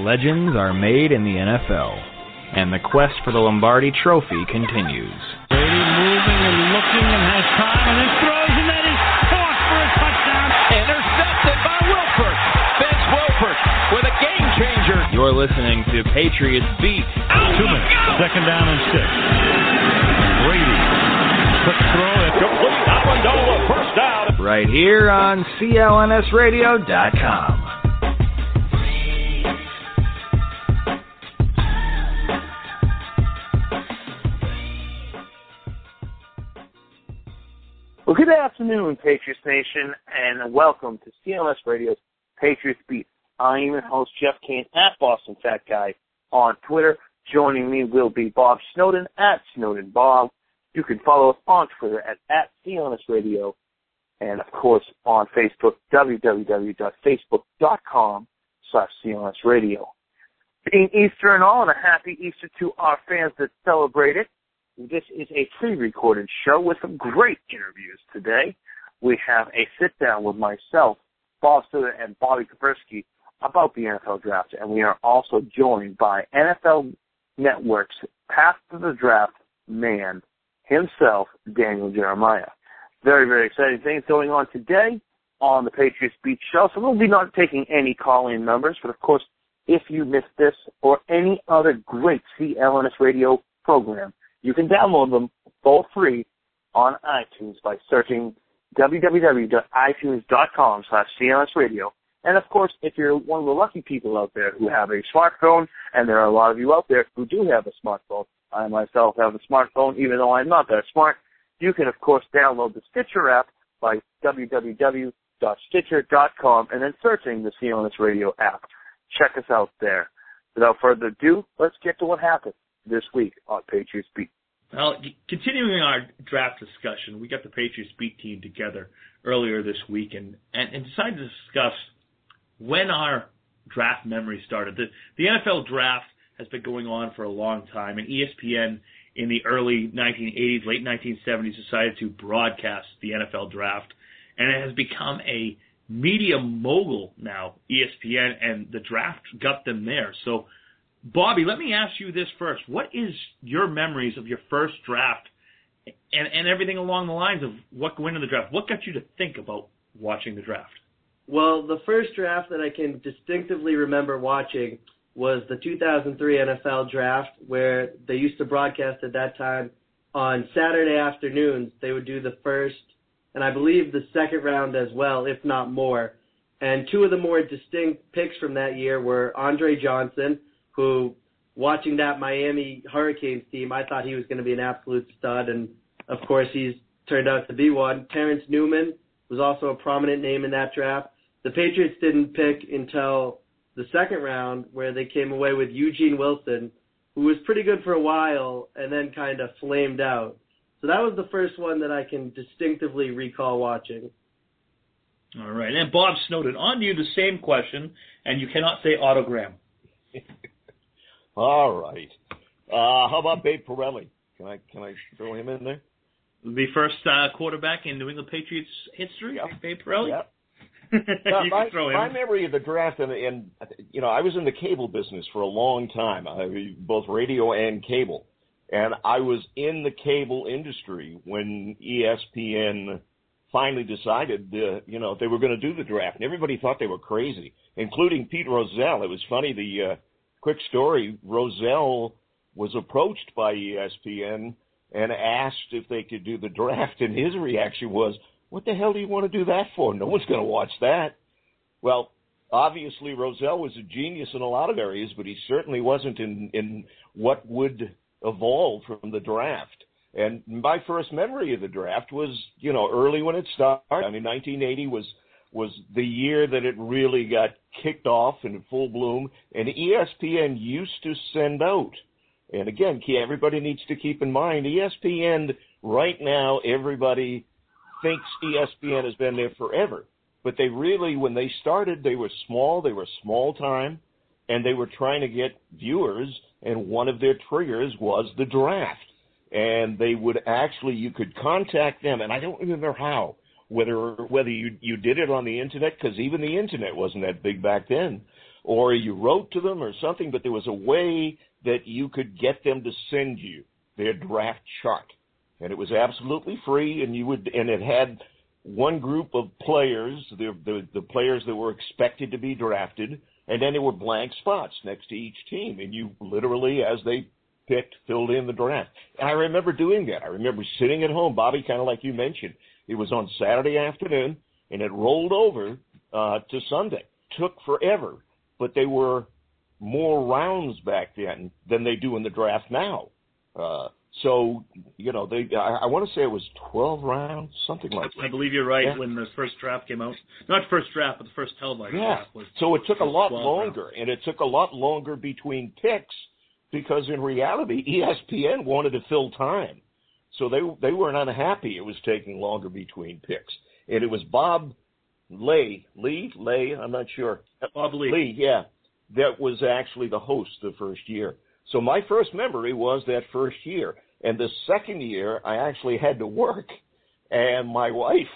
Legends are made in the NFL, and the quest for the Lombardi Trophy continues. Brady moving and looking and has time and then throws and that is caught for a touchdown. Intercepted by Wilfork. Vince Wilfork with a game changer. You're listening to Patriots Beat. Oh, Two minutes. Second down and six. Brady. Quick throw. Complete. Amendola. First down. Right here on CLNSradio.com. Well, good afternoon, Patriots Nation, and welcome to CLNS Radio's Patriots Beat. I am your host, Jeff Kane, at Boston Fat Guy on Twitter. Joining me will be Bob Snowdon, at Snowdon Bob. You can follow us on Twitter at, at CLNS Radio, and of course on Facebook, www.facebook.com slash CLNS Radio. Being Easter and all, and a happy Easter to our fans that celebrate it. This is a pre-recorded show with some great interviews today. We have a sit-down with myself, Bob Studer, and Bobby Krivitsky about the NFL draft, and we are also joined by NFL Network's Path to the Draft man himself, Daniel Jeremiah. Very, very exciting things going on today on the Patriots Beat Show. So we'll be not taking any call-in numbers, but of course, if you missed this or any other great CLNS radio program, you can download them both free on iTunes by searching www.itunes.com slash clsradio. And of course, if you're one of the lucky people out there who have a smartphone, and there are a lot of you out there who do have a smartphone, I myself have a smartphone, even though I'm not that smart, you can of course download the Stitcher app by www.stitcher.com and then searching the CLNS Radio app. Check us out there. Without further ado, let's get to what happened this week on Patriots Beat. Well, continuing our draft discussion, we got the Patriots beat team together earlier this week and, and, and decided to discuss when our draft memory started. The, the NFL draft has been going on for a long time, and ESPN in the early 1980s, late 1970s decided to broadcast the NFL draft, and it has become a media mogul now, ESPN, and the draft got them there. So Bobby, let me ask you this first. What is your memories of your first draft and, and everything along the lines of what went into the draft? What got you to think about watching the draft? Well, the first draft that I can distinctively remember watching was the 2003 NFL draft, where they used to broadcast at that time on Saturday afternoons. They would do the first and I believe the second round as well, if not more. And two of the more distinct picks from that year were Andre Johnson, who, watching that Miami Hurricanes team, I thought he was going to be an absolute stud, and of course he's turned out to be one. Terrence Newman was also a prominent name in that draft. The Patriots didn't pick until the second round, where they came away with Eugene Wilson, who was pretty good for a while and then kind of flamed out. So that was the first one that I can distinctively recall watching. All right. And Bob Snowdon, on to you the same question, and you cannot say autogram. All right. Uh, how about Babe Parilli? Can I can I throw him in there? The first uh, quarterback in New England Patriots history, Yep. Babe Parilli. Yep. Now, can my, throw him. my memory of the draft, and, and you know, I was in the cable business for a long time, I, both radio and cable, and I was in the cable industry when ESPN finally decided, uh, you know, they were going to do the draft, and everybody thought they were crazy, including Pete Rozelle. It was funny. The uh, quick story: Rozelle was approached by ESPN and asked if they could do the draft, and his reaction was, "What the hell do you want to do that for? No one's going to watch that." Well, obviously Rozelle was a genius in a lot of areas, but he certainly wasn't in in what would evolve from the draft. And my first memory of the draft was, you know, early when it started. I mean, 1980 was was the year that it really got kicked off in full bloom, and ESPN used to send out. And again, everybody needs to keep in mind, ESPN right now, everybody thinks ESPN has been there forever, but they really, when they started, they were small, they were small time, and they were trying to get viewers, and one of their triggers was the draft and they would actually you could contact them, and I don't remember how whether whether you you did it on the internet because even the internet wasn't that big back then, or you wrote to them or something, but there was a way that you could get them to send you their draft chart, and it was absolutely free, and you would and it had one group of players, the, the the players that were expected to be drafted, and then there were blank spots next to each team, and you literally as they picked, filled in the draft. And I remember doing that. I remember sitting at home, Bobby, kind of like you mentioned. It was on Saturday afternoon, and it rolled over uh, to Sunday. Took forever, but they were more rounds back then than they do in the draft now. Uh, so you know, they I, I want to say it was 12 rounds, something like that. I believe you're right. Yeah. When the first draft came out, not first draft, but the first televised yeah. draft was. So it took a lot longer, rounds. and it took a lot longer between picks because in reality, ESPN wanted to fill time, so they they weren't unhappy. It was taking longer between picks, and it was Bob Lay Lee Lay. I'm not sure. Bob Lee. Lee, yeah, that was actually the host the first year. So my first memory was that first year, and the second year I actually had to work, and my wife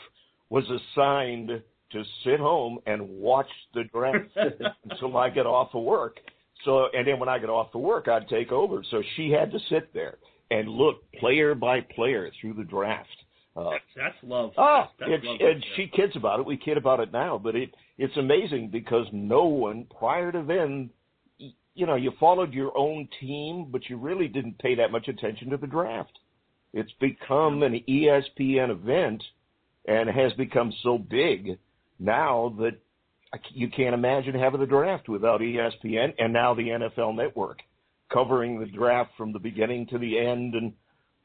was assigned to sit home and watch the draft until I get off of work. So, and then when I got off of work, I'd take over. So she had to sit there and look player by player through the draft. Uh, That's, that's love. ah, that's and, love she, and she kids about it. We kid about it now, but it it's amazing because no one prior to then, you know, you followed your own team, but you really didn't pay that much attention to the draft. It's become an ESPN event and has become so big now that you can't imagine having the draft without ESPN and now the NFL Network covering the draft from the beginning to the end and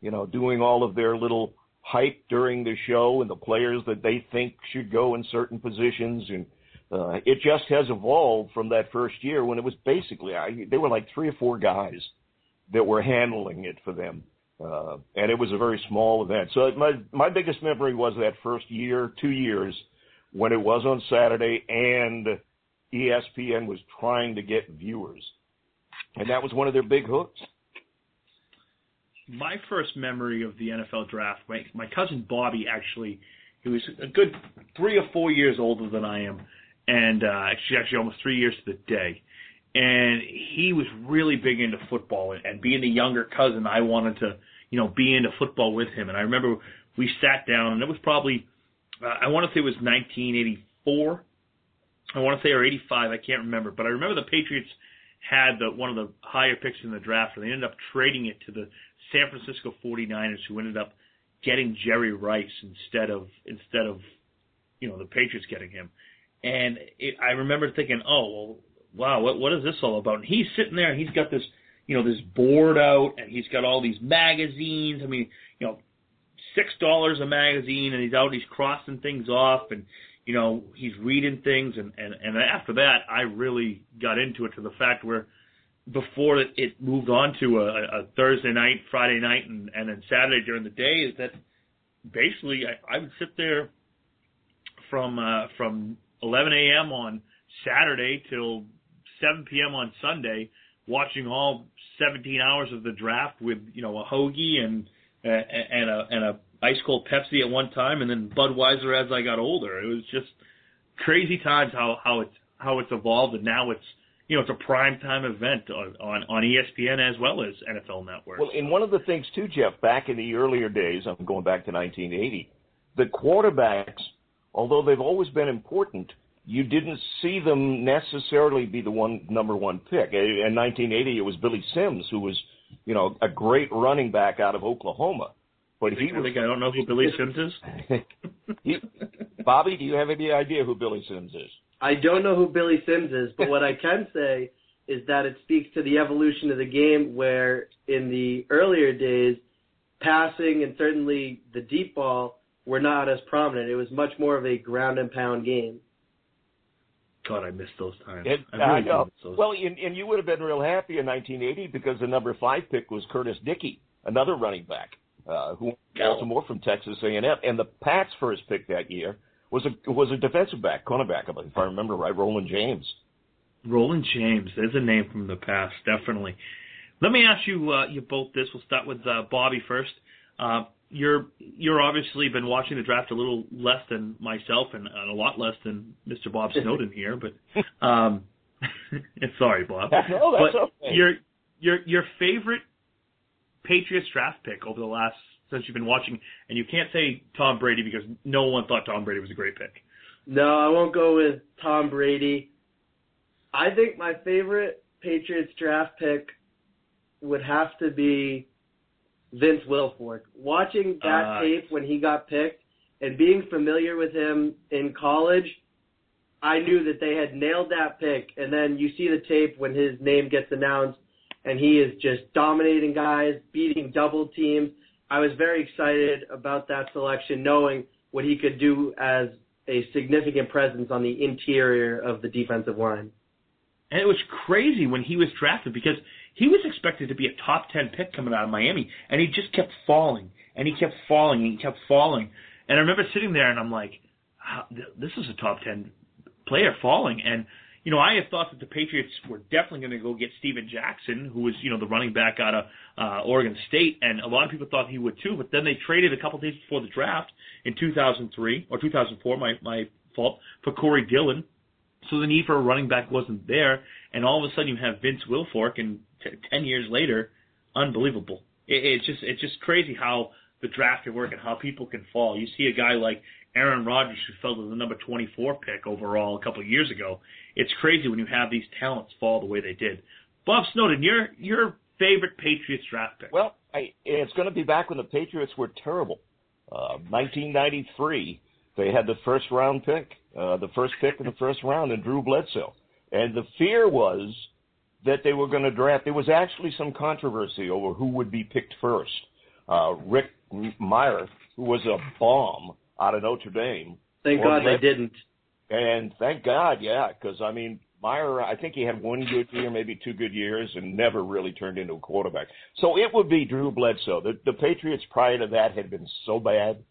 you know doing all of their little hype during the show and the players that they think should go in certain positions. And uh, it just has evolved from that first year when it was basically I, they were like three or four guys that were handling it for them. Uh, and it was a very small event. So my my biggest memory was that first year two years when it was on Saturday and ESPN was trying to get viewers. And that was one of their big hooks. my first memory of the NFL draft, my, my cousin Bobby actually, he was a good three or four years older than I am, and uh, actually, actually almost three years to the day. And he was really big into football, and, and being the younger cousin, I wanted to, you know, be into football with him. And I remember we sat down, and it was probably, uh, I want to say it was 1984. I want to say or 85, I can't remember, but I remember the Patriots had the one of the higher picks in the draft, and they ended up trading it to the San Francisco 49ers, who ended up getting Jerry Rice instead of instead of you know the Patriots getting him. And it, I remember thinking, oh well, wow, what what is this all about? And he's sitting there, and he's got this you know this board out, and he's got all these magazines. I mean, you know, six dollars a magazine, and he's out, he's crossing things off, and you know he's reading things, and and and after that, I really got into it to the fact where before it, it moved on to a, a Thursday night, Friday night, and, and then Saturday during the day, is that basically I, I would sit there from uh, from 11 a.m. on Saturday till 7 p.m. on Sunday, watching all 17 hours of the draft with you know a hoagie and and a and a ice cold Pepsi at one time, and then Budweiser as I got older. It was just crazy times how how it's how it's evolved, and now it's you know, it's a prime time event on, on, on ESPN as well as NFL Network. Well, and one of the things too, Jeff, back in the earlier days, I'm going back to 1980, the quarterbacks, although they've always been important, you didn't see them necessarily be the one number one pick. In 1980, it was Billy Sims, who was, you know, a great running back out of Oklahoma. But he I was. think I don't know who Billy Sims is. he, Bobby, do you have any idea who Billy Sims is? I don't know who Billy Sims is, but what I can say is that it speaks to the evolution of the game where in the earlier days, passing and certainly the deep ball were not as prominent. It was much more of a ground and pound game. God, I miss those times. It, I really I know. those. Well, and, and you would have been real happy in 1980 because the number five pick was Curtis Dickey, another running back uh, who went to Baltimore from Texas A&M, and the Pats' first pick that year was a was a defensive back, cornerback, if I remember right, Roland James. Roland James, there's a name from the past, definitely. Let me ask you, uh, you both this. We'll start with uh, Bobby first. Uh, you're you're obviously been watching the draft a little less than myself, and, and a lot less than Mr. Bob Snowdon here. But um, sorry, Bob. No, that's but okay. your your your favorite Patriots draft pick over the last since you've been watching, and you can't say Tom Brady because no one thought Tom Brady was a great pick. No, I won't go with Tom Brady. I think my favorite Patriots draft pick would have to be Vince Wilfork. Watching that Uh, tape when he got picked and being familiar with him in college, I knew that they had nailed that pick. And then you see the tape when his name gets announced and he is just dominating guys, beating double teams. I was very excited about that selection, knowing what he could do as a significant presence on the interior of the defensive line. And it was crazy when he was drafted because he was expected to be a top 10 pick coming out of Miami, and he just kept falling, and he kept falling, and he kept falling. And I remember sitting there, and I'm like, this is a top 10 player falling. And, you know, I had thought that the Patriots were definitely going to go get Steven Jackson, who was, you know, the running back out of uh, Oregon State, and a lot of people thought he would too, but then they traded a couple days before the draft in 2003, or 2004, my, my fault, for Corey Dillon. So the need for a running back wasn't there, and all of a sudden you have Vince Wilfork, and t- ten years later, unbelievable. It, it's just it's just crazy how the draft can work and how people can fall. You see a guy like Aaron Rodgers who fell to the number 24 pick overall a couple of years ago. It's crazy when you have these talents fall the way they did. Bob Snowdon, your your favorite Patriots draft pick? Well, I, it's going to be back when the Patriots were terrible. Uh, 1993, they had the first round pick, uh, the first pick in the first round, and Drew Bledsoe. And the fear was that they were going to draft. There was actually some controversy over who would be picked first. Uh, Rick Mirer, who was a bomb out of Notre Dame. Thank God they didn't. And thank God, yeah, because I mean, Mirer, I think he had one good year, maybe two good years, and never really turned into a quarterback. So it would be Drew Bledsoe. The, the Patriots prior to that had been so bad,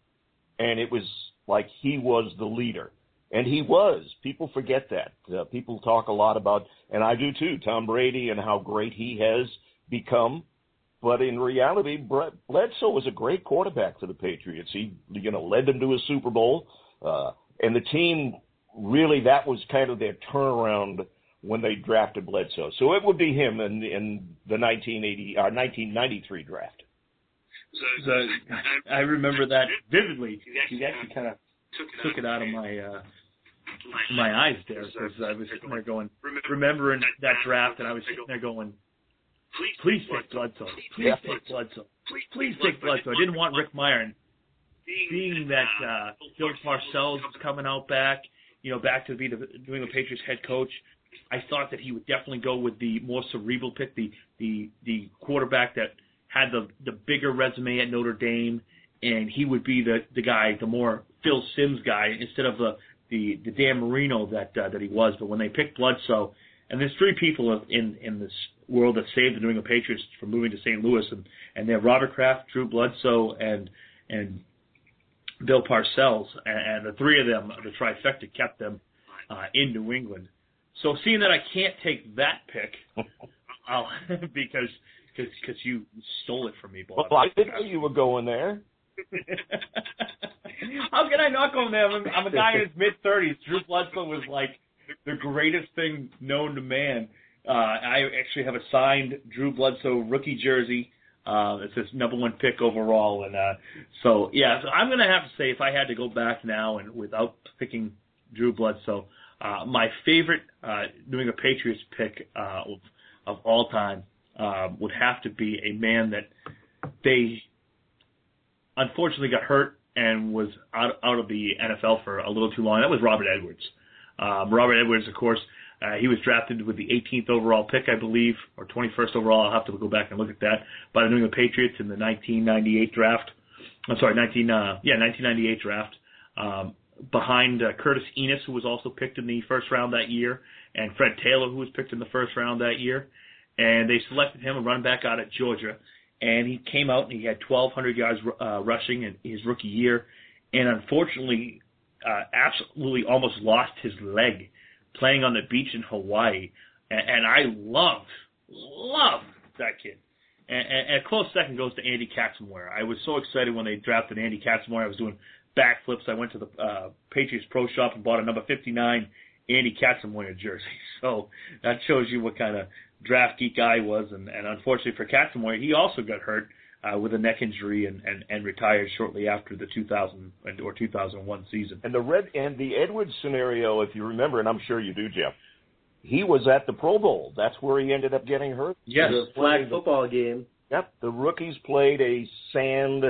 and it was like he was the leader. And he was. People forget that. Uh, people talk a lot about, and I do too, Tom Brady and how great he has become. But in reality, Bre- Bledsoe was a great quarterback for the Patriots. He, you know, led them to a Super Bowl, uh, and the team really that was kind of their turnaround when they drafted Bledsoe. So it would be him in in the 1980 or 1993 draft. So, I remember that vividly. You actually kind of took it out of my uh, my eyes there because I was sitting there going, remembering that draft, and I was sitting there going, please take Bledsoe, please take Bledsoe, please take Bledsoe. I didn't want Rick Mirer. And being that uh, Bill Parcells was coming out back, you know, back to be the New England Patriots head coach, I thought that he would definitely go with the more cerebral pick, the the the quarterback that had the the bigger resume at Notre Dame, and he would be the the guy, the more Phil Simms guy instead of the the the Dan Marino that uh, that he was. But when they picked Bledsoe, and there's three people in in this world that saved the New England Patriots from moving to St. Louis, and and they're Robert Kraft, Drew Bledsoe, and and Bill Parcells, and, and the three of them, the trifecta, kept them uh, in New England. So seeing that I can't take that pick, I'll, because because because you stole it from me, Bob. Well, I didn't know you were going there. How can I not go there? I'm, I'm a guy in his mid thirties. Drew Bledsoe was like the greatest thing known to man. Uh, I actually have a signed Drew Bledsoe rookie jersey Uh, it's his number one pick overall, and uh, so yeah. So I'm gonna have to say, if I had to go back now and without picking Drew Bledsoe, uh, my favorite uh, England Patriots pick uh, of, of all time uh, would have to be a man that they unfortunately got hurt and was out out of the NFL for a little too long. That was Robert Edwards. Um, Robert Edwards, of course, uh, he was drafted with the 18th overall pick, I believe, or 21st overall. I'll have to go back and look at that by the New England Patriots in the 1998 draft. I'm sorry, 19 uh, yeah 1998 draft. Um, behind uh, Curtis Enis, who was also picked in the first round that year, and Fred Taylor, who was picked in the first round that year. And they selected him a running back out at Georgia, and he came out and he had 1,200 yards uh, rushing in his rookie year, and unfortunately, uh, absolutely almost lost his leg playing on the beach in Hawaii. And, and I loved, loved that kid. And, and, and a close second goes to Andy Katzenmoyer. I was so excited when they drafted Andy Katzenmoyer. I was doing backflips. I went to the uh, Patriots Pro Shop and bought a number 59 Andy Katzenmoyer jersey. So that shows you what kind of draft geek I was. And, and unfortunately for Katzenmoyer, he also got hurt uh, with a neck injury and, and, and retired shortly after the 2000 or 2001 season. And the red and the Edwards scenario, if you remember, and I'm sure you do, Jeff, he was at the Pro Bowl. That's where he ended up getting hurt. Yes, the flag football game. Yep, the rookies played a sand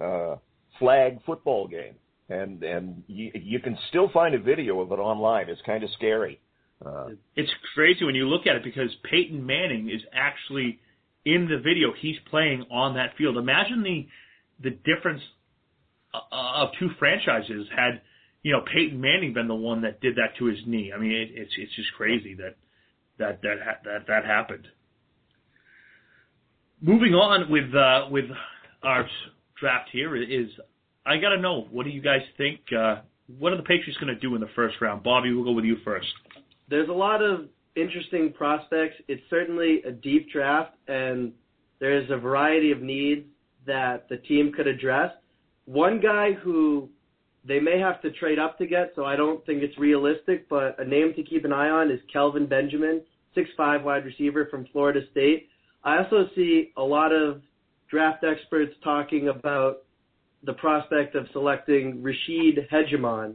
uh, flag football game, and and you, you can still find a video of it online. It's kind of scary. Uh, it's crazy when you look at it because Peyton Manning is actually in the video, he's playing on that field. Imagine the the difference uh, of two franchises had you know Peyton Manning been the one that did that to his knee. I mean, it, it's it's just crazy that that that that that happened. Moving on with uh, with our draft here is I got to know what do you guys think? Uh, what are the Patriots going to do in the first round? Bobby, we'll go with you first. There's a lot of interesting prospects. It's certainly a deep draft, and there's a variety of needs that the team could address. One guy who they may have to trade up to get, so I don't think it's realistic, but a name to keep an eye on is Kelvin Benjamin, six-five wide receiver from Florida State. I also see a lot of draft experts talking about the prospect of selecting Ra'Shede Hageman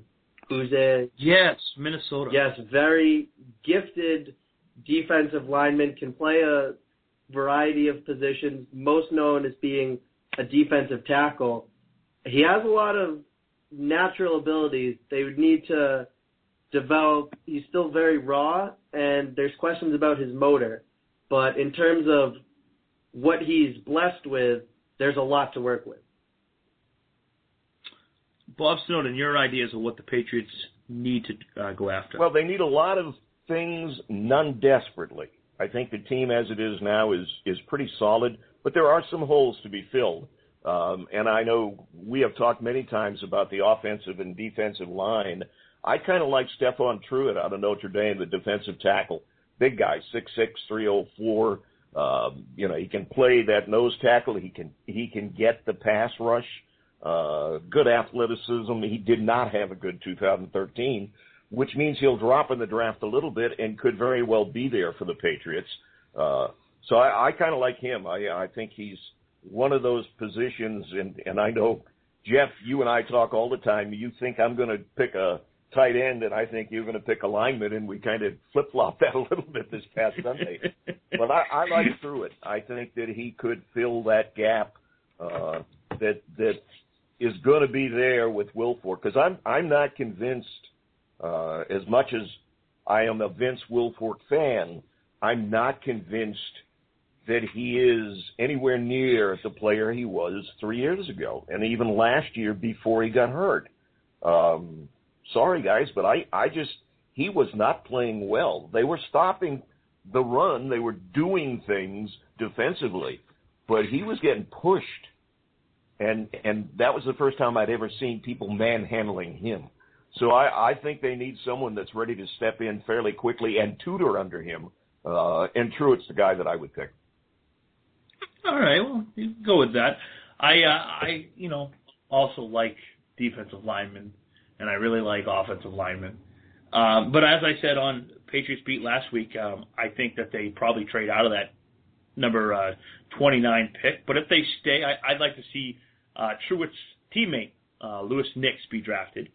who's a yes, Minnesota. Yes, very gifted defensive lineman, can play a variety of positions. Most known as being a defensive tackle. He has a lot of natural abilities. They would need to develop. He's still very raw, and there's questions about his motor. But in terms of what he's blessed with, there's a lot to work with. Bob Snowdon, your ideas of what the Patriots need to uh, go after? Well, they need a lot of things, none desperately. I think the team as it is now is is pretty solid, but there are some holes to be filled. Um, and I know we have talked many times about the offensive and defensive line. I kind of like Stephon Tuitt out of Notre Dame, the defensive tackle, big guy, six six, three oh four. Um, you know, he can play that nose tackle. He can he can get the pass rush uh, good athleticism. He did not have a good 2013, which means he'll drop in the draft a little bit and could very well be there for the Patriots. Uh, so I, I kind of like him. I, I think he's one of those positions, and, and I know, Jeff, you and I talk all the time. You think I'm going to pick a tight end, and I think you're going to pick a lineman, and we kind of flip flop that a little bit this past Sunday. but I, I like Tuitt. I think that he could fill that gap uh, that that is going to be there with Wilfork because I'm I'm not convinced uh, as much as I am a Vince Wilfork fan. I'm not convinced that he is anywhere near the player he was three years ago, and even last year before he got hurt. Um, sorry guys, but I I just he was not playing well. They were stopping the run. They were doing things defensively, but he was getting pushed and and that was the first time I'd ever seen people manhandling him. So I, I think they need someone that's ready to step in fairly quickly and tutor under him. Uh, and Tuitt's the guy that I would pick. All right, well, you go with that. I uh, I you know also like defensive linemen, and I really like offensive linemen. Um, but as I said on Patriots beat last week, um, I think that they probably trade out of that number uh, 29 pick. But if they stay, I, I'd like to see uh, Tuitt's teammate uh, Louis Nix be drafted.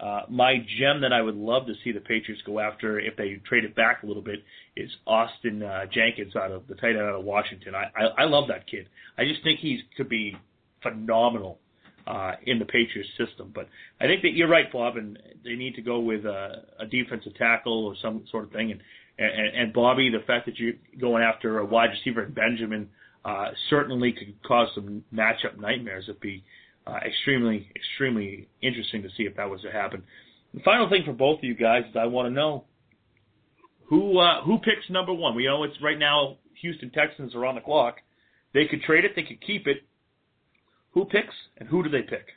Uh, my gem that I would love to see the Patriots go after if they trade it back a little bit is Austin uh, Jenkins out of the tight end out of Washington. I, I I love that kid. I just think he could be phenomenal uh, in the Patriots system. But I think that you're right, Bob, and they need to go with a, a defensive tackle or some sort of thing. And, and and Bobby, the fact that you're going after a wide receiver and Benjamin uh, certainly could cause some matchup nightmares. It'd be uh, extremely, extremely interesting to see if that was to happen. The final thing for both of you guys is I want to know who uh, who picks number one. We know it's right now Houston Texans are on the clock. They could trade it, they could keep it. Who picks and who do they pick?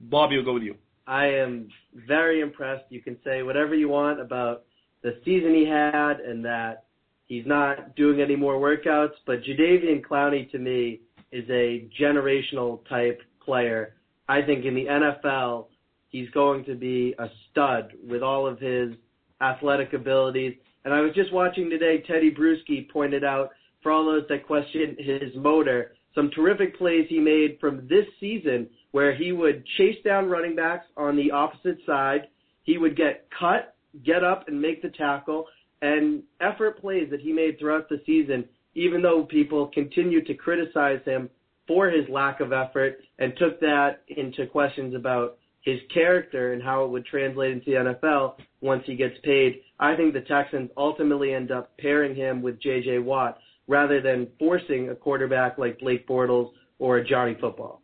Bobby will go with you. I am very impressed. You can say whatever you want about the season he had and that he's not doing any more workouts, but Jadeveon Clowney to me is a generational type player. I think in the NFL, he's going to be a stud with all of his athletic abilities. And I was just watching today, Tedy Bruschi pointed out, for all those that question his motor, some terrific plays he made from this season where he would chase down running backs on the opposite side. He would get cut, get up, and make the tackle. And effort plays that he made throughout the season, even though people continued to criticize him for his lack of effort and took that into questions about his character and how it would translate into the NFL once he gets paid. I think the Texans ultimately end up pairing him with J.J. Watt rather than forcing a quarterback like Blake Bortles or a Johnny Football.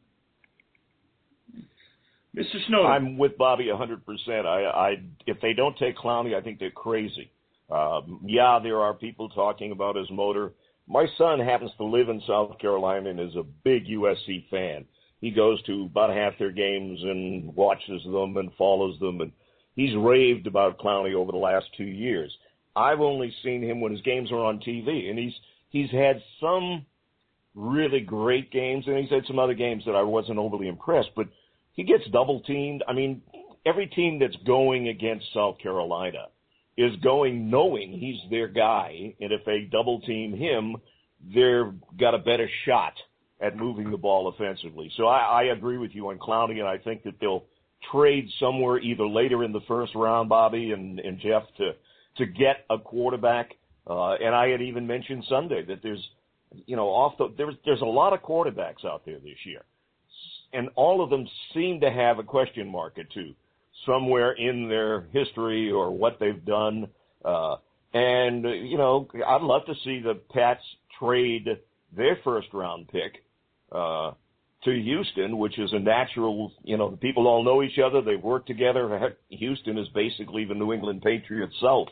Mr. Snow, I'm with Bobby 100%. I, I, if they don't take Clowney, I think they're crazy. Um, yeah, there are people talking about his motor. My son happens to live in South Carolina and is a big USC fan. He goes to about half their games and watches them and follows them, and he's raved about Clowney over the last two years. I've only seen him when his games are on TV, and he's he's had some really great games, and he's had some other games that I wasn't overly impressed. But he gets double teamed. I mean, every team that's going against South Carolina is going knowing he's their guy, and if they double team him, they've got a better shot at moving the ball offensively. So I, I agree with you on Clowney, and I think that they'll trade somewhere either later in the first round, Bobby and, and Jeff, to to get a quarterback. Uh, and I had even mentioned Sunday that there's, you know, off the there's there's a lot of quarterbacks out there this year, and all of them seem to have a question mark or two somewhere in their history or what they've done. Uh, and, you know, I'd love to see the Pats trade their first round pick, uh, to Houston, which is a natural, you know, the people all know each other. They work together. Houston is basically the New England Patriots South.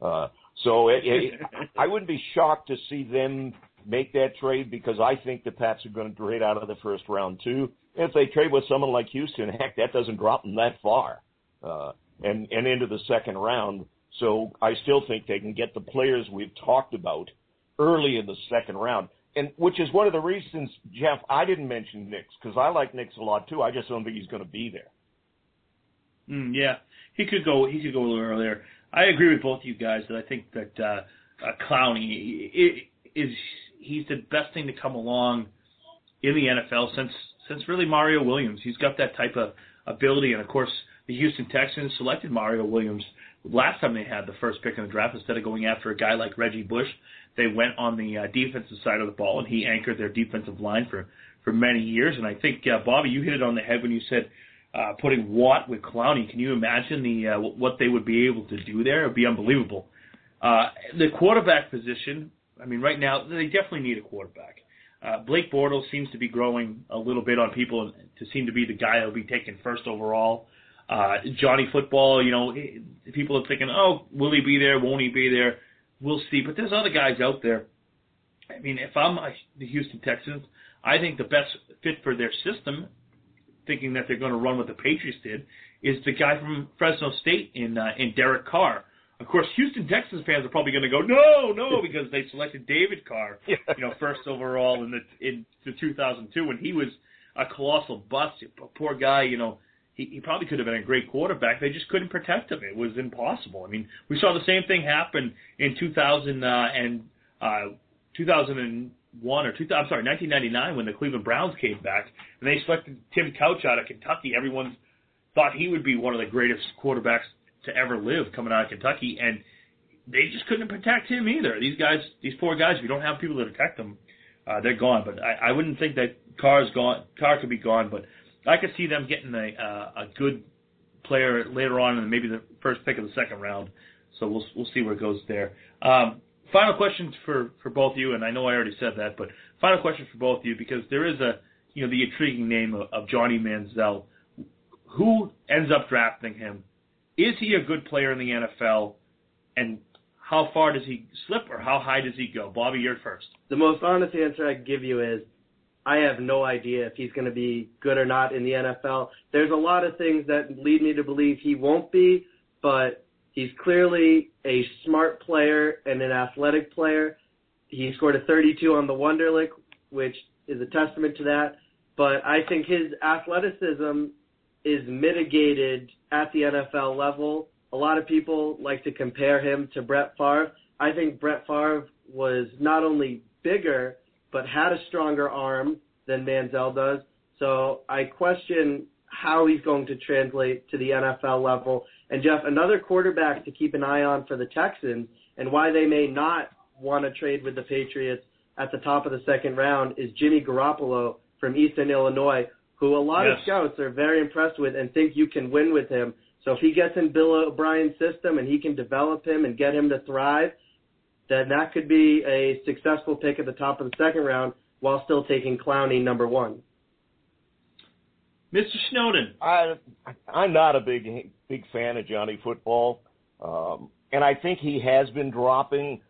Uh, so it, it, I wouldn't be shocked to see them make that trade because I think the Pats are going to trade out of the first round too. If they trade with someone like Houston, heck, that doesn't drop them that far uh, and and into the second round. So I still think they can get the players we've talked about early in the second round, and which is one of the reasons, Jeff, I didn't mention Nix because I like Nix a lot too. I just don't think he's going to be there. Mm, yeah, he could go. He could go a little earlier. I agree with both of you guys that I think that uh, uh, Clowney is he's the best thing to come along in the NFL since since really Mario Williams. He's got that type of ability, and of course the Houston Texans selected Mario Williams last time they had the first pick in the draft. Instead of going after a guy like Reggie Bush, they went on the uh, defensive side of the ball, and he anchored their defensive line for for many years. And I think uh, Bobby, you hit it on the head when you said uh, putting Watt with Clowney. Can you imagine the uh, what they would be able to do there? It would be unbelievable. Uh, the quarterback position. I mean, right now they definitely need a quarterback. Uh, Blake Bortles seems to be growing a little bit on people to seem to be the guy that will be taken first overall. Uh, Johnny Football, you know, people are thinking, oh, will he be there? Won't he be there? We'll see. But there's other guys out there. I mean, if I'm the Houston Texans, I think the best fit for their system, thinking that they're going to run what the Patriots did, is the guy from Fresno State in uh, in Derek Carr. Of course, Houston Texans fans are probably going to go, no, no, because they selected David Carr, you know, first overall in the in the 2002 when he was a colossal bust. A poor guy, you know, he, he probably could have been a great quarterback. They just couldn't protect him. It was impossible. I mean, we saw the same thing happen in 2000 uh, and uh, 2001 or 2000, I'm sorry, 1999 when the Cleveland Browns came back and they selected Tim Couch out of Kentucky. Everyone thought he would be one of the greatest quarterbacks to ever live coming out of Kentucky, and they just couldn't protect him either. These guys, these poor guys, if you don't have people to protect them, uh, they're gone. But I, I wouldn't think that Carr's gone. Carr could be gone, but I could see them getting a uh, a good player later on, and maybe the first pick of the second round. So we'll we'll see where it goes there. Um, final question for for both of you, and I know I already said that, but final question for both of you because there is a you know the intriguing name of, of Johnny Manziel. Who ends up drafting him? Is he a good player in the NFL? And how far does he slip, or how high does he go? Bobby, you're first. The most honest answer I can give you is I have no idea if he's going to be good or not in the NFL. There's a lot of things that lead me to believe he won't be, but he's clearly a smart player and an athletic player. He scored a 32 on the Wonderlic, which is a testament to that. But I think his athleticism is mitigated at the NFL level. A lot of people like to compare him to Brett Favre. I think Brett Favre was not only bigger, but had a stronger arm than Manziel does. So I question how he's going to translate to the NFL level. And Jeff, another quarterback to keep an eye on for the Texans and why they may not want to trade with the Patriots at the top of the second round is Jimmy Garoppolo from Eastern Illinois, who a lot yes. of scouts are very impressed with and think you can win with him. So if he gets in Bill O'Brien's system and he can develop him and get him to thrive, then that could be a successful pick at the top of the second round while still taking Clowney number one. Mr. Snowdon. I I'm not a big big fan of Johnny Football, um, and I think he has been dropping.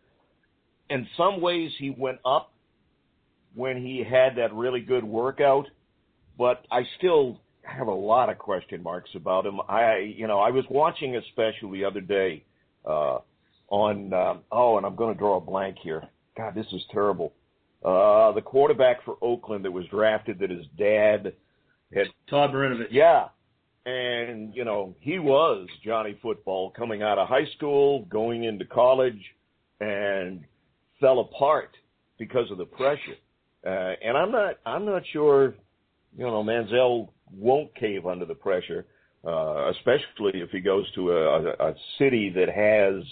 In some ways, he went up when he had that really good workout, but I still have a lot of question marks about him. I you know I was watching a special the other day uh, on um, oh, and I'm going to draw a blank here. God, this is terrible. Uh, the quarterback for Oakland that was drafted that his dad had. Todd Marinovich. Yeah. And, you know, he was Johnny Football coming out of high school, going into college, and fell apart because of the pressure. Uh, and I'm not, I'm not sure, you know, Manziel won't cave under the pressure, uh, especially if he goes to a, a, a city that has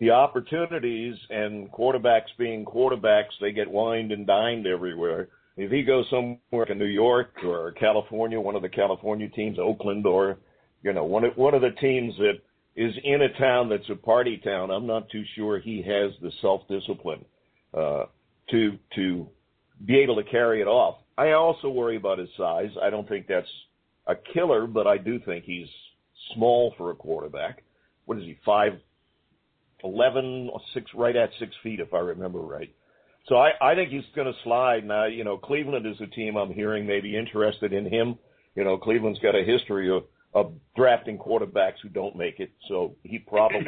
the opportunities and quarterbacks being quarterbacks, they get wined and dined everywhere. If he goes somewhere in New York or California, one of the California teams, Oakland, or you know one of one of the teams that is in a town that's a party town, I'm not too sure he has the self discipline uh, to to be able to carry it off. I also worry about his size. I don't think that's a killer, but I do think he's small for a quarterback. What is he? Five 11 or six, right at six feet, if I remember right. So I, I think he's going to slide. Now, you know, Cleveland is a team I'm hearing may be interested in him. You know, Cleveland's got a history of, of drafting quarterbacks who don't make it, so he probably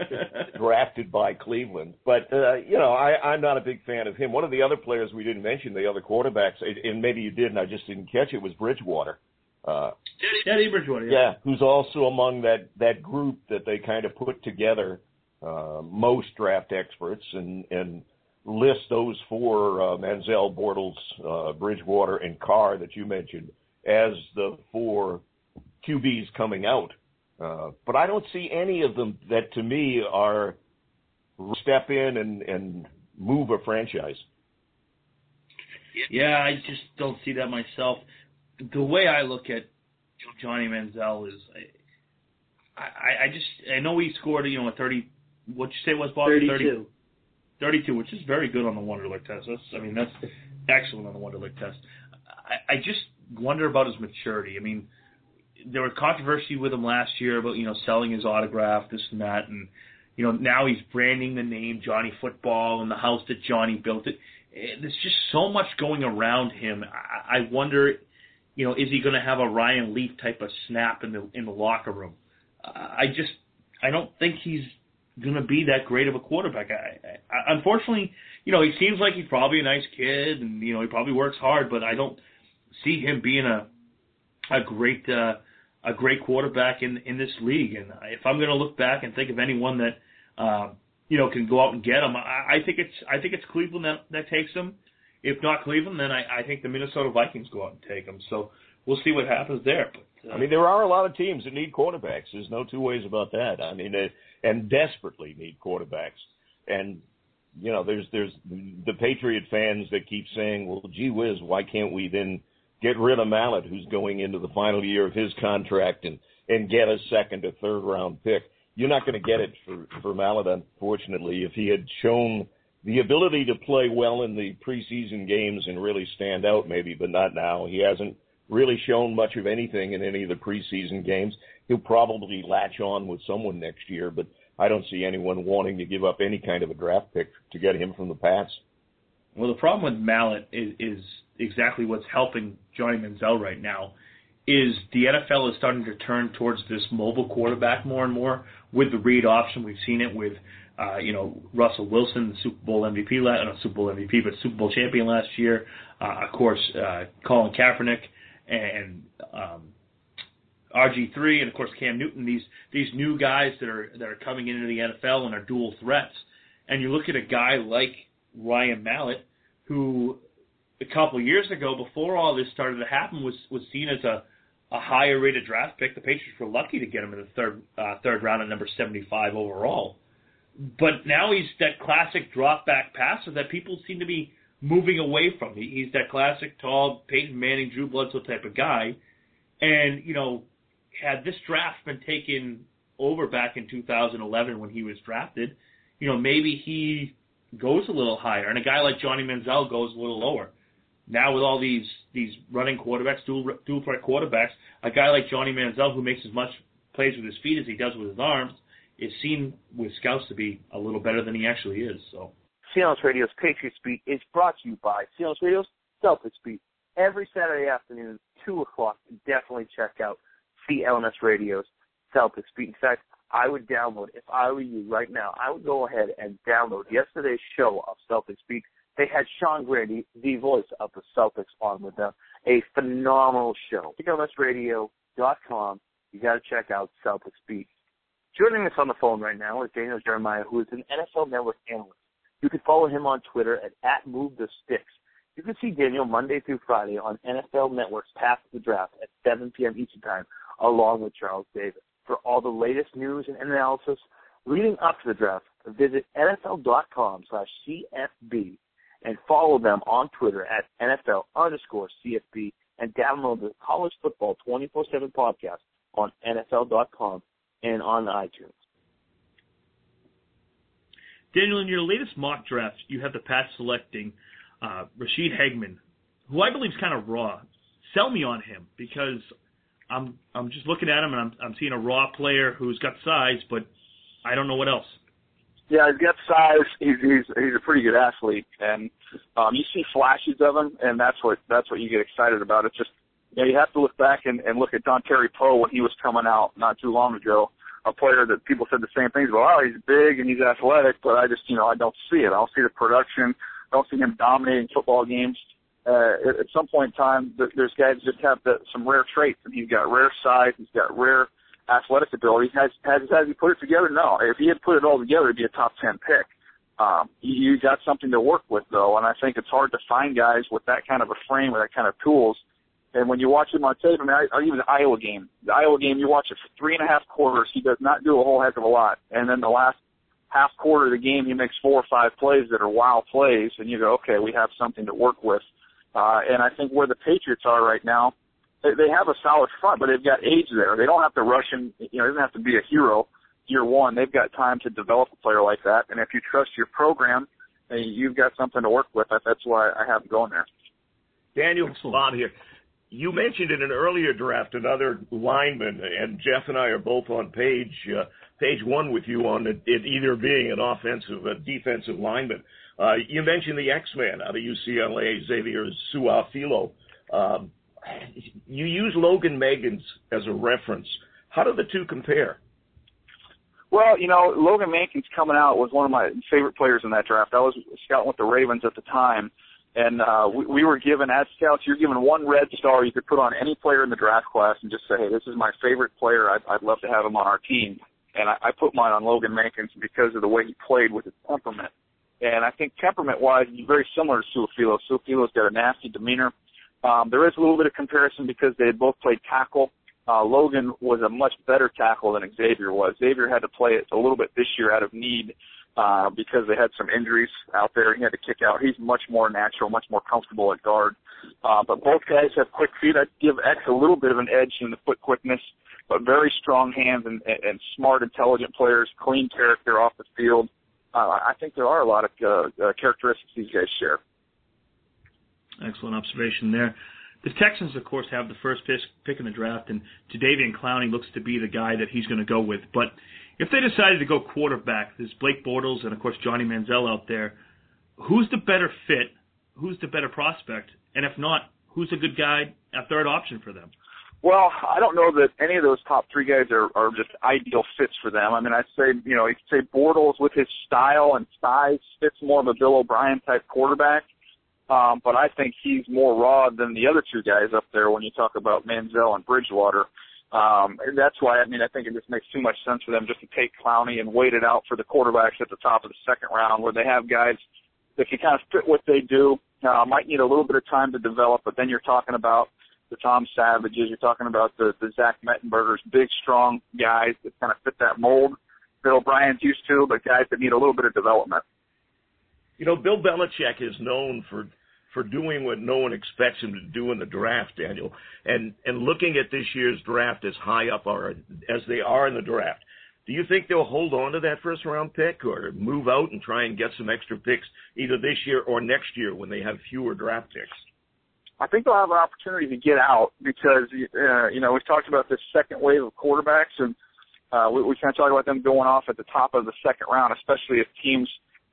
drafted by Cleveland. But uh, you know, I, I'm not a big fan of him. One of the other players we didn't mention, the other quarterbacks, and maybe you did, and I just didn't catch it, was Bridgewater. Uh, Teddy Bridgewater. Yeah. yeah, who's also among that that group that they kind of put together uh, most draft experts and, and list those four um, uh, Manziel, Bortles, uh, Bridgewater, and Carr that you mentioned as the four QBs coming out. Uh, but I don't see any of them that to me are step in and, and move a franchise. Yeah, I just don't see that myself. The way I look at Johnny Manziel is, I, I, I just I know he scored you know a 30 what you say was Bobby? 32. 30, 32, which is very good on the Wonderlic test. That's, I mean, that's excellent on the Wonderlic test. I, I just wonder about his maturity. I mean, there was controversy with him last year about you know selling his autograph, this and that, and you know now he's branding the name Johnny Football and the house that Johnny built. It eh, there's just so much going around him. I wonder, you know, is he going to have a Ryan Leaf type of snap in the in the locker room? I just I don't think he's going to be that great of a quarterback. I, I, unfortunately, you know, he seems like he's probably a nice kid, and you know, he probably works hard, but I don't see him being a a great uh, a great quarterback in in this league. And if I'm going to look back and think of anyone that uh, you know, can go out and get him. I, I think it's I think it's Cleveland that that takes him. If not Cleveland, then I, I think the Minnesota Vikings go out and take him. So we'll see what happens there. But, I mean, there are a lot of teams that need quarterbacks. There's no two ways about that. I mean, they, and desperately need quarterbacks. And you know, there's there's the Patriot fans that keep saying, "Well, gee whiz, why can't we then get rid of Mallett, who's going into the final year of his contract, and and get a second or third round pick?" You're not going to get it for for Mallett, unfortunately. If he had shown the ability to play well in the preseason games and really stand out, maybe, but not now. He hasn't really shown much of anything in any of the preseason games. He'll probably latch on with someone next year, but I don't see anyone wanting to give up any kind of a draft pick to get him from the Pats. Well, the problem with Mallett is, is exactly what's helping Johnny Manziel right now. Is the NFL is starting to turn towards this mobile quarterback more and more with the read option. We've seen it with, uh, you know, Russell Wilson, the Super Bowl MVP, not Super Bowl MVP, but Super Bowl champion last year. Uh, of course, uh, Colin Kaepernick and um, RG3 and of course Cam Newton, these these new guys that are that are coming into the NFL and are dual threats. And you look at a guy like Ryan Mallett, who a couple of years ago, before all this started to happen, was was seen as a a higher rated draft pick. The Patriots were lucky to get him in the third uh, third round at number 75 overall. But now he's that classic drop back passer that people seem to be moving away from. He's that classic tall Peyton Manning, Drew Bledsoe type of guy. And you know, had this draft been taken over back in 2011 when he was drafted, you know, maybe he goes a little higher, and a guy like Johnny Manziel goes a little lower. Now with all these these running quarterbacks, dual dual threat quarterbacks, a guy like Johnny Manziel who makes as much plays with his feet as he does with his arms is seen with scouts to be a little better than he actually is. So. CLNS Radio's Patriots Beat is brought to you by CLNS Radio's Celtics Beat. Every Saturday afternoon, 2 o'clock, definitely check out CLNS Radio's Celtics Beat. In fact, I would download, if I were you right now, I would go ahead and download yesterday's show of Celtics Beat. They had Sean Grande, the voice of the Celtics, on with them. A phenomenal show. CLNSradio.com. You got to check out Celtics Beat. Joining us on the phone right now is Daniel Jeremiah, who is an NFL Network analyst. You can follow him on Twitter at, at @MoveTheSticks. You can see Daniel Monday through Friday on NFL Network's Path to the Draft at 7 p.m. Eastern Time, along with Charles Davis. For all the latest news and analysis leading up to the draft, visit NFL.com slash CFB and follow them on Twitter at NFL underscore CFB and download the College Football 24-7 podcast on NFL.com and on iTunes. Daniel, in your latest mock draft, you have the Pats selecting uh, Ra'Shede Hageman, who I believe is kind of raw. Sell me on him because I'm I'm just looking at him and I'm I'm seeing a raw player who's got size, but I don't know what else. Yeah, he's got size. He's he's he's a pretty good athlete, and um, you see flashes of him, and that's what that's what you get excited about. It's just you know you have to look back and, and look at Dontari Poe when he was coming out not too long ago. A player that people said the same things about. Oh, he's big and he's athletic, but I just you know I don't see it. I don't see the production. I don't see him dominating football games uh, at, some point in time, there's guys just have the, some rare traits, and he's got rare size, he's got rare athletic ability. Has has has he put it together? No. If he had put it all together, it'd be a top ten pick. Um, you got something to work with though, and I think it's hard to find guys with that kind of a frame, with that kind of tools. And when you watch him on tape, I mean, I, I even the Iowa game, the Iowa game, you watch it for three and a half quarters. He does not do a whole heck of a lot, and then the last half quarter of the game, he makes four or five plays that are wow plays, and you go, okay, we have something to work with. Uh, and I think where the Patriots are right now, they, they have a solid front, but they've got age there. They don't have to rush him. You know, he doesn't have to be a hero year one. They've got time to develop a player like that. And if you trust your program, you've got something to work with. That's why I have him going there. Daniel, Bob here. You mentioned in an earlier draft another lineman, and Jeff and I are both on page uh, page one with you on it, it either being an offensive, a defensive lineman. Uh, you mentioned the X-Man out of UCLA, Xavier Su'a-Filo. Um, you use Logan Mankins as a reference. How do the two compare? Well, you know, Logan Mankins coming out was one of my favorite players in that draft. I was scouting with the Ravens at the time, and uh, we, we were given as scouts, you're given one red star you could put on any player in the draft class and just say, hey, this is my favorite player. I'd, I'd love to have him on our team and I, I put mine on Logan Mankins because of the way he played with his temperament. And I think temperament-wise, he's very similar to Su'a-Filo. Su'a-Filo's got a nasty demeanor. Um, there is a little bit of comparison because they had both played tackle. Uh, Logan was a much better tackle than Xavier was. Xavier had to play it a little bit this year out of need uh, because they had some injuries out there. He had to kick out. He's much more natural, much more comfortable at guard. Uh, but both guys have quick feet. I'd give X a little bit of an edge in the foot quickness, but very strong hands and, and smart, intelligent players, clean character off the field. Uh, I think there are a lot of uh, uh, characteristics these guys share. Excellent observation there. The Texans, of course, have the first pick, pick in the draft, and Jadeveon Clowney looks to be the guy that he's going to go with. But if they decided to go quarterback, there's Blake Bortles and, of course, Johnny Manziel out there. Who's the better fit? Who's the better prospect? And if not, who's a good guy, a third option for them? Well, I don't know that any of those top three guys are, are just ideal fits for them. I mean, I'd say, you know, you say Bortles with his style and size fits more of a Bill O'Brien type quarterback. Um, but I think he's more raw than the other two guys up there when you talk about Manziel and Bridgewater. Um, and that's why, I mean, I think it just makes too much sense for them just to take Clowney and wait it out for the quarterbacks at the top of the second round where they have guys that can kind of fit what they do. Uh, might need a little bit of time to develop, but then you're talking about the Tom Savages, you're talking about the, the Zach Mettenbergers, big, strong guys that kind of fit that mold that O'Brien's used to, but guys that need a little bit of development. You know, Bill Belichick is known for for doing what no one expects him to do in the draft, Daniel. And and looking at this year's draft as high up are as they are in the draft, do you think they'll hold on to that first round pick or move out and try and get some extra picks either this year or next year when they have fewer draft picks? I think they'll have an opportunity to get out because uh, you know we've talked about this second wave of quarterbacks and uh, we, we kind of talk about them going off at the top of the second round, especially if teams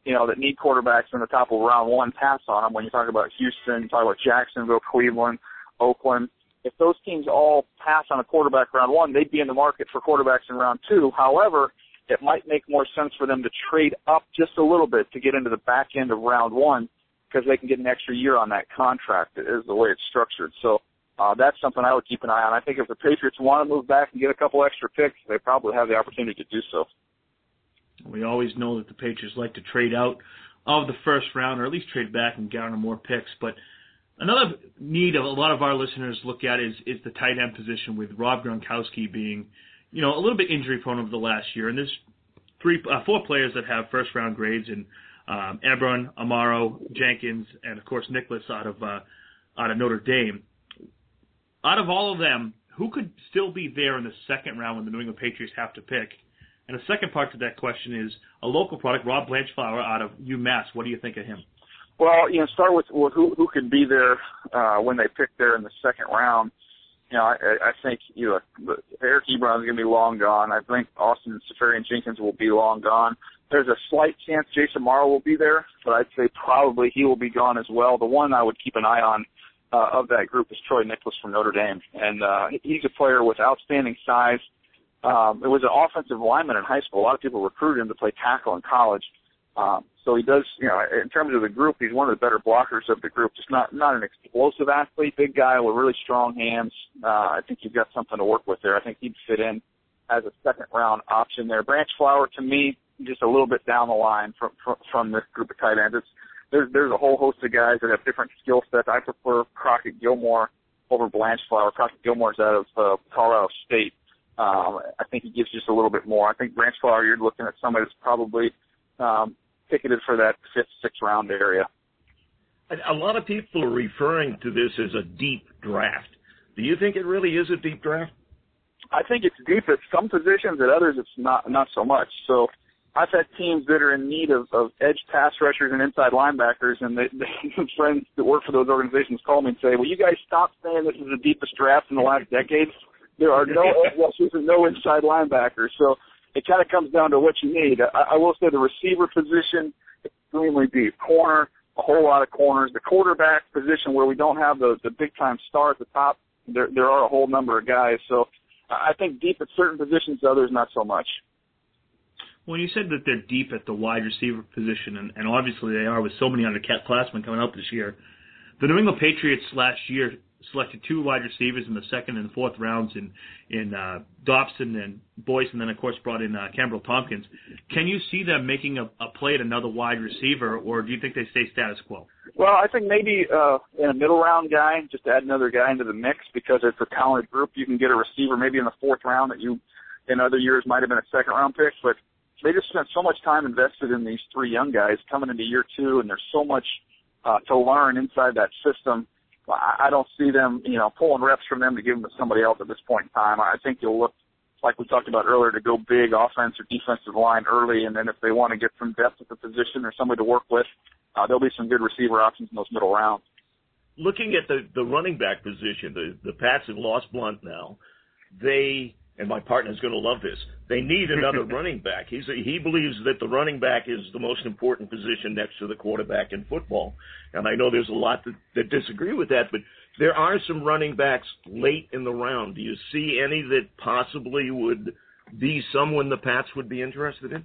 you know, that need quarterbacks in the top of round one pass on them. When you talk about Houston, talk about Jacksonville, Cleveland, Oakland. If those teams all pass on a quarterback round one, they'd be in the market for quarterbacks in round two. However, it might make more sense for them to trade up just a little bit to get into the back end of round one because they can get an extra year on that contract is the way it's structured. So uh, that's something I would keep an eye on. I think if the Patriots want to move back and get a couple extra picks, they probably have the opportunity to do so. We always know that the Patriots like to trade out of the first round, or at least trade back and garner more picks. But another need a lot of our listeners look at is is the tight end position, with Rob Gronkowski being, you know, a little bit injury prone over the last year, and there's three, uh, four players that have first round grades, and um, Ebron, Amaro, Jenkins, and of course Niklas out of uh, out of Notre Dame. Out of all of them, who could still be there in the second round when the New England Patriots have to pick? And the second part to that question is a local product, Rob Blanchflower out of UMass. What do you think of him? Well, you know, start with well, who who could be there uh, when they pick there in the second round. You know, I, I think you know Eric Ebron is going to be long gone. I think Austin Seferian-Jenkins will be long gone. There's a slight chance Jace Amaro will be there, but I'd say probably he will be gone as well. The one I would keep an eye on uh, of that group is Troy Niklas from Notre Dame, and uh, he's a player with outstanding size um, it was an offensive lineman in high school. A lot of people recruited him to play tackle in college. Um, so he does, you know, in terms of the group, he's one of the better blockers of the group. Just not not an explosive athlete, big guy with really strong hands. Uh, I think you've got something to work with there. I think he'd fit in as a second round option there. Blanchflower to me, just a little bit down the line from from, from this group of tight ends. It's, there's there's a whole host of guys that have different skill sets. I prefer Crockett Gillmore over Blanchflower. Crockett Gillmore's out of uh, Colorado State. Um, I think he gives just a little bit more. I think Blanchflower, you're looking at somebody that's probably um, ticketed for that fifth, sixth round area. A lot of people are referring to this as a deep draft. Do you think it really is a deep draft? I think it's deep at some positions, at others it's not not so much. So I've had teams that are in need of, of edge pass rushers and inside linebackers, and they, they, friends that work for those organizations call me and say, "Will you guys stop saying this is the deepest draft in the last decade?" There are no edge rushers and no inside linebackers. So it kind of comes down to what you need. I, I will say the receiver position extremely deep. Corner, a whole lot of corners. The quarterback position where we don't have the the big time star at the top, there there are a whole number of guys. So I think deep at certain positions, others not so much. When you said that they're deep at the wide receiver position, and, and obviously they are with so many underclassmen coming up this year, the New England Patriots last year selected two wide receivers in the second and fourth rounds in in uh, Dobson and Boyce, and then of course brought in uh, Kenbrell Thompkins. Can you see them making a, a play at another wide receiver, or do you think they stay status quo? Well, I think maybe uh, in a middle round guy, just add another guy into the mix because it's a talented group. You can get a receiver maybe in the fourth round that you in other years might have been a second round pick, but they just spent so much time invested in these three young guys coming into year two, and there's so much uh, to learn inside that system. I, don't see them, you know, pulling reps from them to give them to somebody else at this point in time. I think you'll look like we talked about earlier to go big offense or defensive line early, and then if they want to get some depth at the position or somebody to work with, uh, there'll be some good receiver options in those middle rounds. Looking at the the running back position, the the Pats have lost Blount now. They and my partner's going to love this. They need another running back. He's a, he believes that the running back is the most important position next to the quarterback in football. And I know there's a lot that, that disagree with that, but there are some running backs late in the round. Do you see any that possibly would be someone the Pats would be interested in?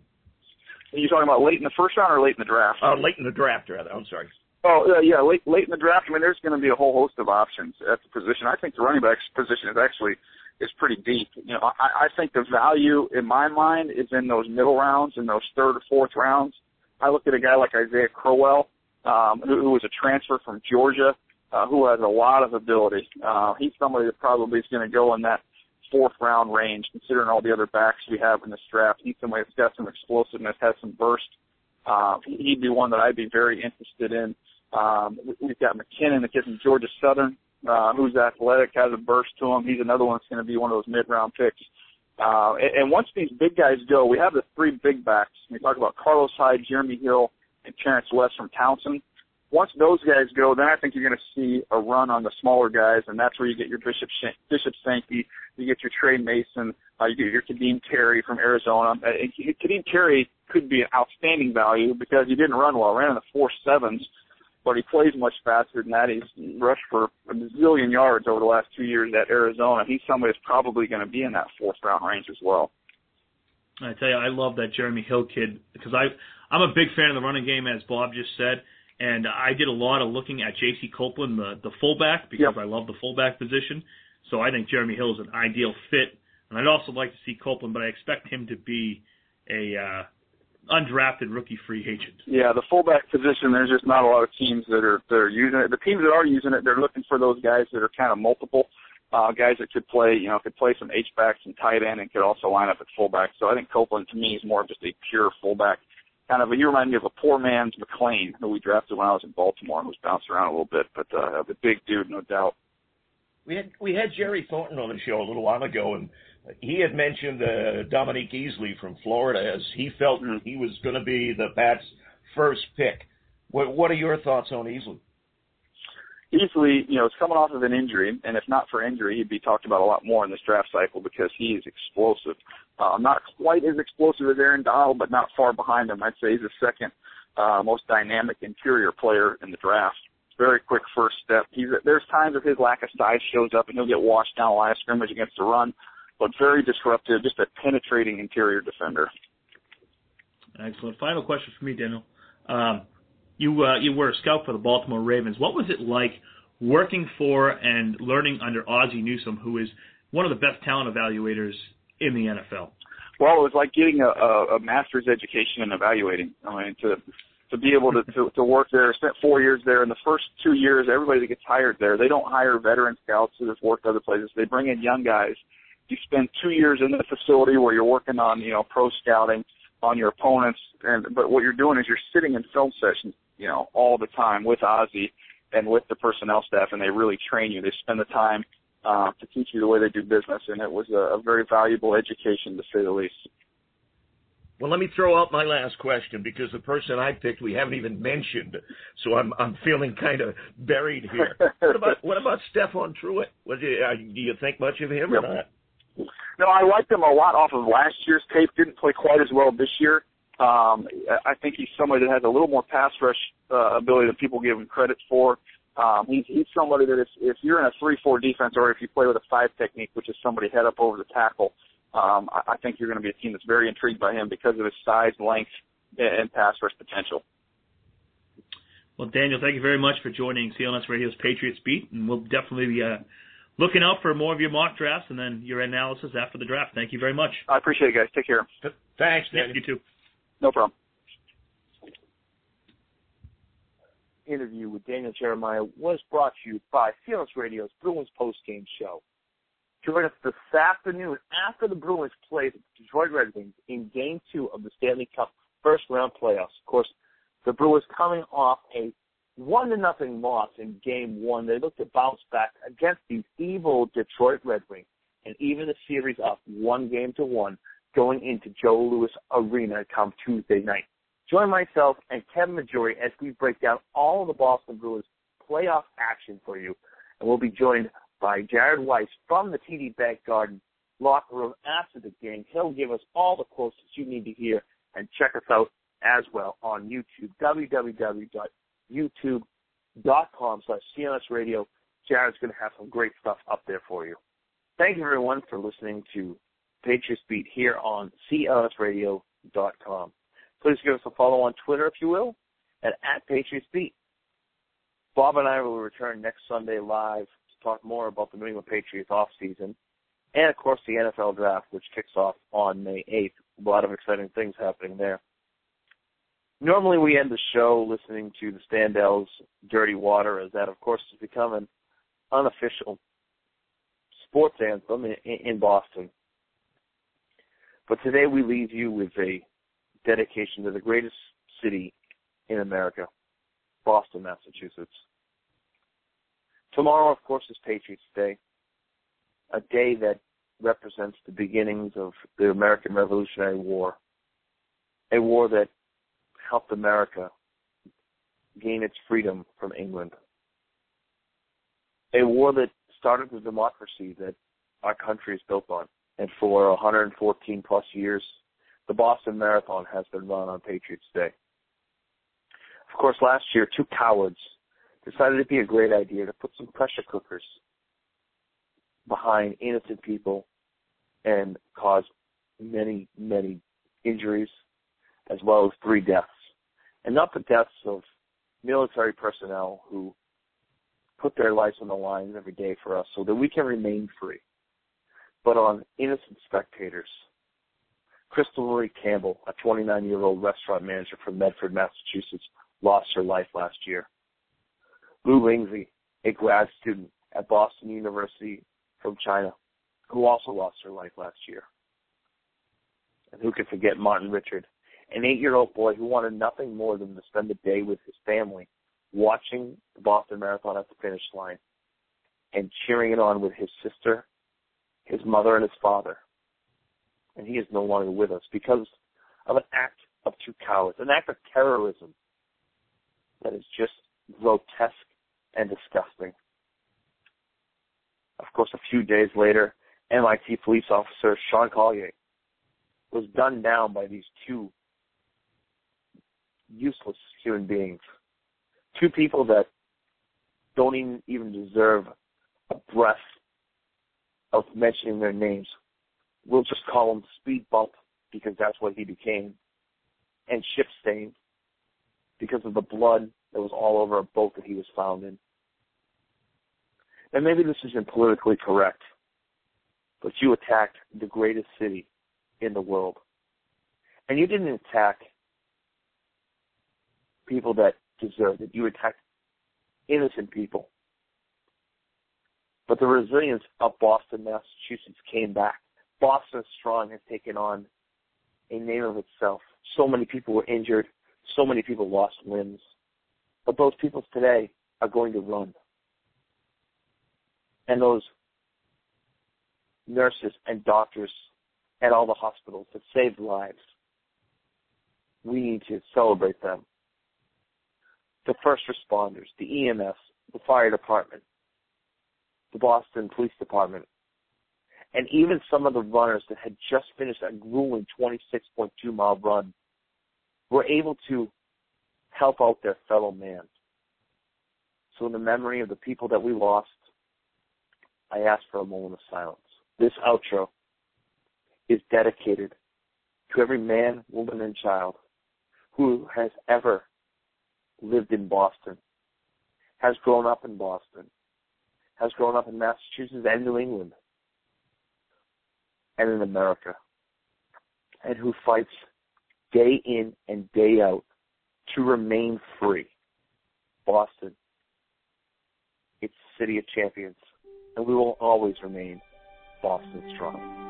Are you talking about late in the first round or late in the draft? Uh, late in the draft, rather. I'm sorry. Oh, uh, yeah, late late in the draft. I mean, there's going to be a whole host of options at the position. I think the running back's position is actually is pretty deep. You know, I, I think the value in my mind is in those middle rounds, in those third or fourth rounds. I look at a guy like Isaiah Crowell, um, who, who was a transfer from Georgia, uh, who has a lot of ability. Uh, he's somebody that probably is going to go in that fourth round range, considering all the other backs we have in this draft. He's somebody that's got some explosiveness, has some burst. Uh, he'd be one that I'd be very interested in. Um, we've got McKinnon, the kid from Georgia Southern, uh, who's athletic, has a burst to him. He's another one that's going to be one of those mid-round picks. Uh, and, and once these big guys go, we have the three big backs. We talk about Carlos Hyde, Jeremy Hill, and Terrance West from Towson. Once those guys go, then I think you're going to see a run on the smaller guys, and that's where you get your Bishop Bishop Sankey, you get your Tre Mason, uh, you get your Ka'Deem Carey from Arizona. Uh, Ka'Deem Carey could be an outstanding value because he didn't run well, ran in the four sevens but he plays much faster than that. He's rushed for a zillion yards over the last two years at Arizona. He's somebody that's probably going to be in that fourth round range as well. I tell you, I love that Jeremy Hill kid because I I'm a big fan of the running game, as Bob just said, and I did a lot of looking at J.C. Copeland, the the fullback, because yep. I love the fullback position. So I think Jeremy Hill is an ideal fit, and I'd also like to see Copeland, but I expect him to be a uh, undrafted rookie free agent. Yeah, the fullback position, there's just not a lot of teams that are that are using it. The teams that are using it, they're looking for those guys that are kind of multiple uh, guys that could play, you know, could play some H backs and tight end and could also line up at fullback. So I think Copeland to me is more of just a pure fullback. Kind of, a, you remind me of a poor man's McClain, who we drafted when I was in Baltimore, and who's bounced around a little bit, but uh, a big dude, no doubt. We had we had Jerry Thornton on the show a little while ago, and he had mentioned uh, Dominique Easley from Florida as he felt mm-hmm. he was going to be the Pats' first pick. What, what are your thoughts on Easley? Easley, you know, is coming off of an injury, and if not for injury, he'd be talked about a lot more in this draft cycle because he is explosive. Uh, not quite as explosive as Aaron Donald, but not far behind him. I'd say he's the second uh, most dynamic interior player in the draft. Very quick first step. He's there's times that his lack of size shows up, and he'll get washed down a line of scrimmage against the run but very disruptive, just a penetrating interior defender. Excellent. Final question for me, Daniel. Um, you uh, you were a scout for the Baltimore Ravens. What was it like working for and learning under Ozzie Newsome, who is one of the best talent evaluators in the NFL? Well, it was like getting a, a, a master's education in evaluating. I mean, to to be able to, to to work there. Spent four years there. In the first two years, everybody that gets hired there, they don't hire veteran scouts who have worked other places. They bring in young guys you spend two years in the facility where you're working on, you know, pro scouting on your opponents, and but what you're doing is you're sitting in film sessions, you know, all the time with Ozzie and with the personnel staff, and they really train you. They spend the time uh, to teach you the way they do business, and it was a, a very valuable education to say the least. Well, let me throw out my last question because the person I picked we haven't even mentioned, so I'm I'm feeling kind of buried here. what about what about Stephon Tuitt? What do you, uh, do you think much of him yep. or not? No, I liked him a lot off of last year's tape. Didn't play quite as well this year. Um, I think he's somebody that has a little more pass rush uh, ability than people give him credit for. Um, he's, he's somebody that if, if you're in a 3-4 defense or if you play with a 5 technique, which is somebody head up over the tackle, um, I, I think you're going to be a team that's very intrigued by him because of his size, length, and, and pass rush potential. Well, Daniel, thank you very much for joining CLNS Radio's Patriots Beat, and we'll definitely be uh, looking out for more of your mock drafts and then your analysis after the draft. Thank you very much. I appreciate it, guys. Take care. Thanks, Yeah, you too. No problem. interview with Daniel Jeremiah was brought to you by CLNS Radio's Bruins postgame show. Join us this afternoon after the Bruins play the Detroit Red Wings in Game 2 of the Stanley Cup first round playoffs. Of course, the Bruins coming off a one to nothing loss in Game 1. They look to bounce back against these evil Detroit Red Wings and even the series up one game to one going into Joe Louis Arena come Tuesday night. Join myself and Kevin Majori as we break down all the Boston Bruins playoff action for you. And we'll be joined by Jared Weiss from the TD Bank Garden locker room after the game. He'll give us all the quotes that you need to hear and check us out as well on YouTube, www.youtube.com slash CNS Radio. Jared's going to have some great stuff up there for you. Thank you everyone for listening to Patriots Beat here on CLNSradio.com. Please give us a follow on Twitter, if you will, at, at Patriots Beat. Bob and I will return next Sunday live to talk more about the New England Patriots off season, and of course the NFL draft, which kicks off on May 8th. A lot of exciting things happening there. Normally we end the show listening to the Standells' Dirty Water, as that of course has become an unofficial sports anthem in, in Boston. But today we leave you with a dedication to the greatest city in America, Boston, Massachusetts. Tomorrow, of course, is Patriots Day, a day that represents the beginnings of the American Revolutionary War, a war that helped America gain its freedom from England, a war that started the democracy that our country is built on. And for 114 plus years, the Boston Marathon has been run on Patriots Day. Of course, last year, two cowards decided it'd be a great idea to put some pressure cookers behind innocent people and cause many, many injuries, as well as three deaths. And not the deaths of military personnel who put their lives on the line every day for us so that we can remain free, but on innocent spectators. Krystle Marie Campbell, a 29 year old restaurant manager from Medford, Massachusetts, lost her life last year. Lu Lingzi, a grad student at Boston University from China, who also lost her life last year. And who could forget Martin Richard, an eight year old boy who wanted nothing more than to spend the day with his family watching the Boston Marathon at the finish line and cheering it on with his sister, his mother, and his father. And he is no longer with us because of an act of two cowards, an act of terrorism that is just grotesque and disgusting. Of course, a few days later, MIT police officer Sean Collier was gunned down by these two useless human beings. Two people that don't even, even deserve a breath of mentioning their names. We'll just call him Speed Bump because that's what he became, and Ship Stain because of the blood that was all over a boat that he was found in. And maybe this isn't politically correct, but you attacked the greatest city in the world. And you didn't attack people that deserved it. You attacked innocent people. But the resilience of Boston, Massachusetts came back. Boston Strong has taken on a name of itself. So many people were injured. So many people lost limbs. But those people today are going to run. And those nurses and doctors at all the hospitals that saved lives, we need to celebrate them. The first responders, the EMS, the fire department, the Boston Police Department, and even some of the runners that had just finished a grueling 26.2 mile run were able to help out their fellow man. So in the memory of the people that we lost, I ask for a moment of silence. This outro is dedicated to every man, woman, and child who has ever lived in Boston, has grown up in Boston, has grown up in Massachusetts and New England, and in America, and who fights day in and day out to remain free. Boston, it's the city of champions, and we will always remain Boston strong.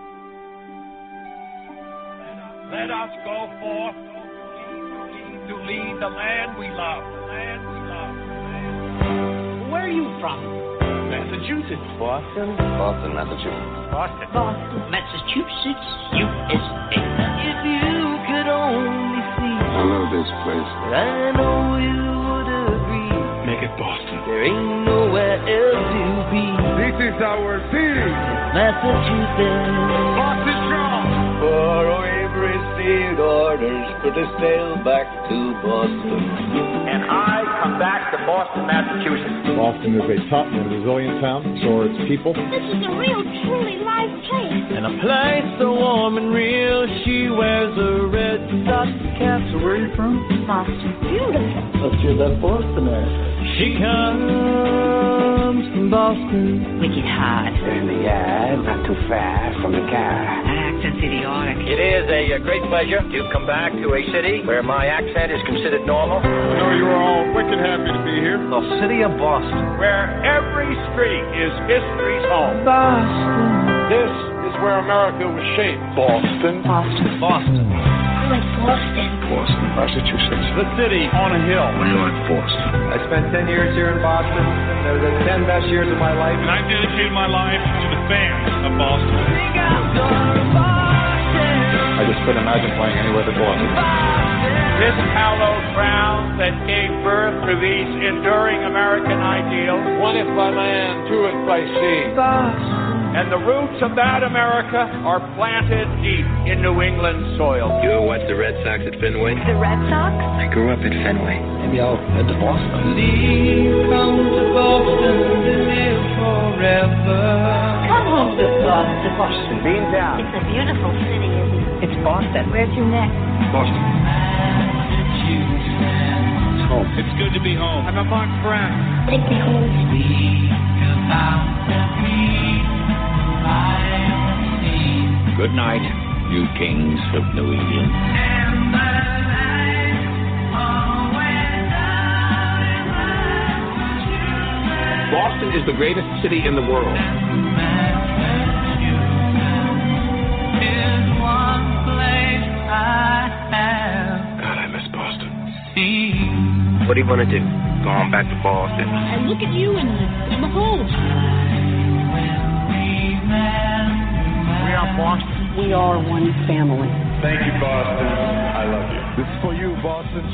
Let us go forth to lead the land we love. Land we love. Where are you from? Massachusetts. Boston? Boston, Massachusetts. Boston. Boston, Massachusetts, USA. If you could only see. I love this place. I know you would agree. Make it Boston. There ain't nowhere else to be. This is our city. Massachusetts. Boston strong. For we've received orders for to sail back to Boston. And I come back to Boston, Massachusetts. Boston is a tough and resilient town, so are its people. This is a real, truly live place. And a place so warm and real, she wears a red dot cap. So where are you from? Boston. Beautiful. Let's hear that Boston accent. She comes from Boston. Wicked hard. In the yard, not too far from the car. Accent's idiotic. It is a, a great pleasure to come back to a city where my accent is considered normal. I know you are all wicked happy to be here. The city of Boston, where every street is history's home. Boston. This is where America was shaped. Boston. Boston. Boston. I like Boston. Boston, Massachusetts. The city on a hill. What do you like Boston? I spent 10 years here in Boston. They were the 10 best years of my life. And I dedicated my life to the fans of Boston. I just couldn't imagine playing anywhere but Boston. This hallowed ground that gave birth to these enduring American ideals. One if by land, two if by sea. And the roots of that America are planted deep in New England soil. You ever watch the Red Sox at Fenway? The Red Sox? I grew up at Fenway. Maybe I'll head to Boston. Leave, come to Boston to live forever. Come home to Boston. Boston. Beantown. It's a beautiful city, isn't it? It's Boston. Where's your next? Boston. It's home. It's good to be home. I'm a among friends. Take me home. Good night, you kings of New England. Boston is the greatest city in the world. What do you want to do? Go on back to Boston. I look at you and I'm home. We are Boston. We are one family. Thank you, Boston. I love you. This is for you, Boston.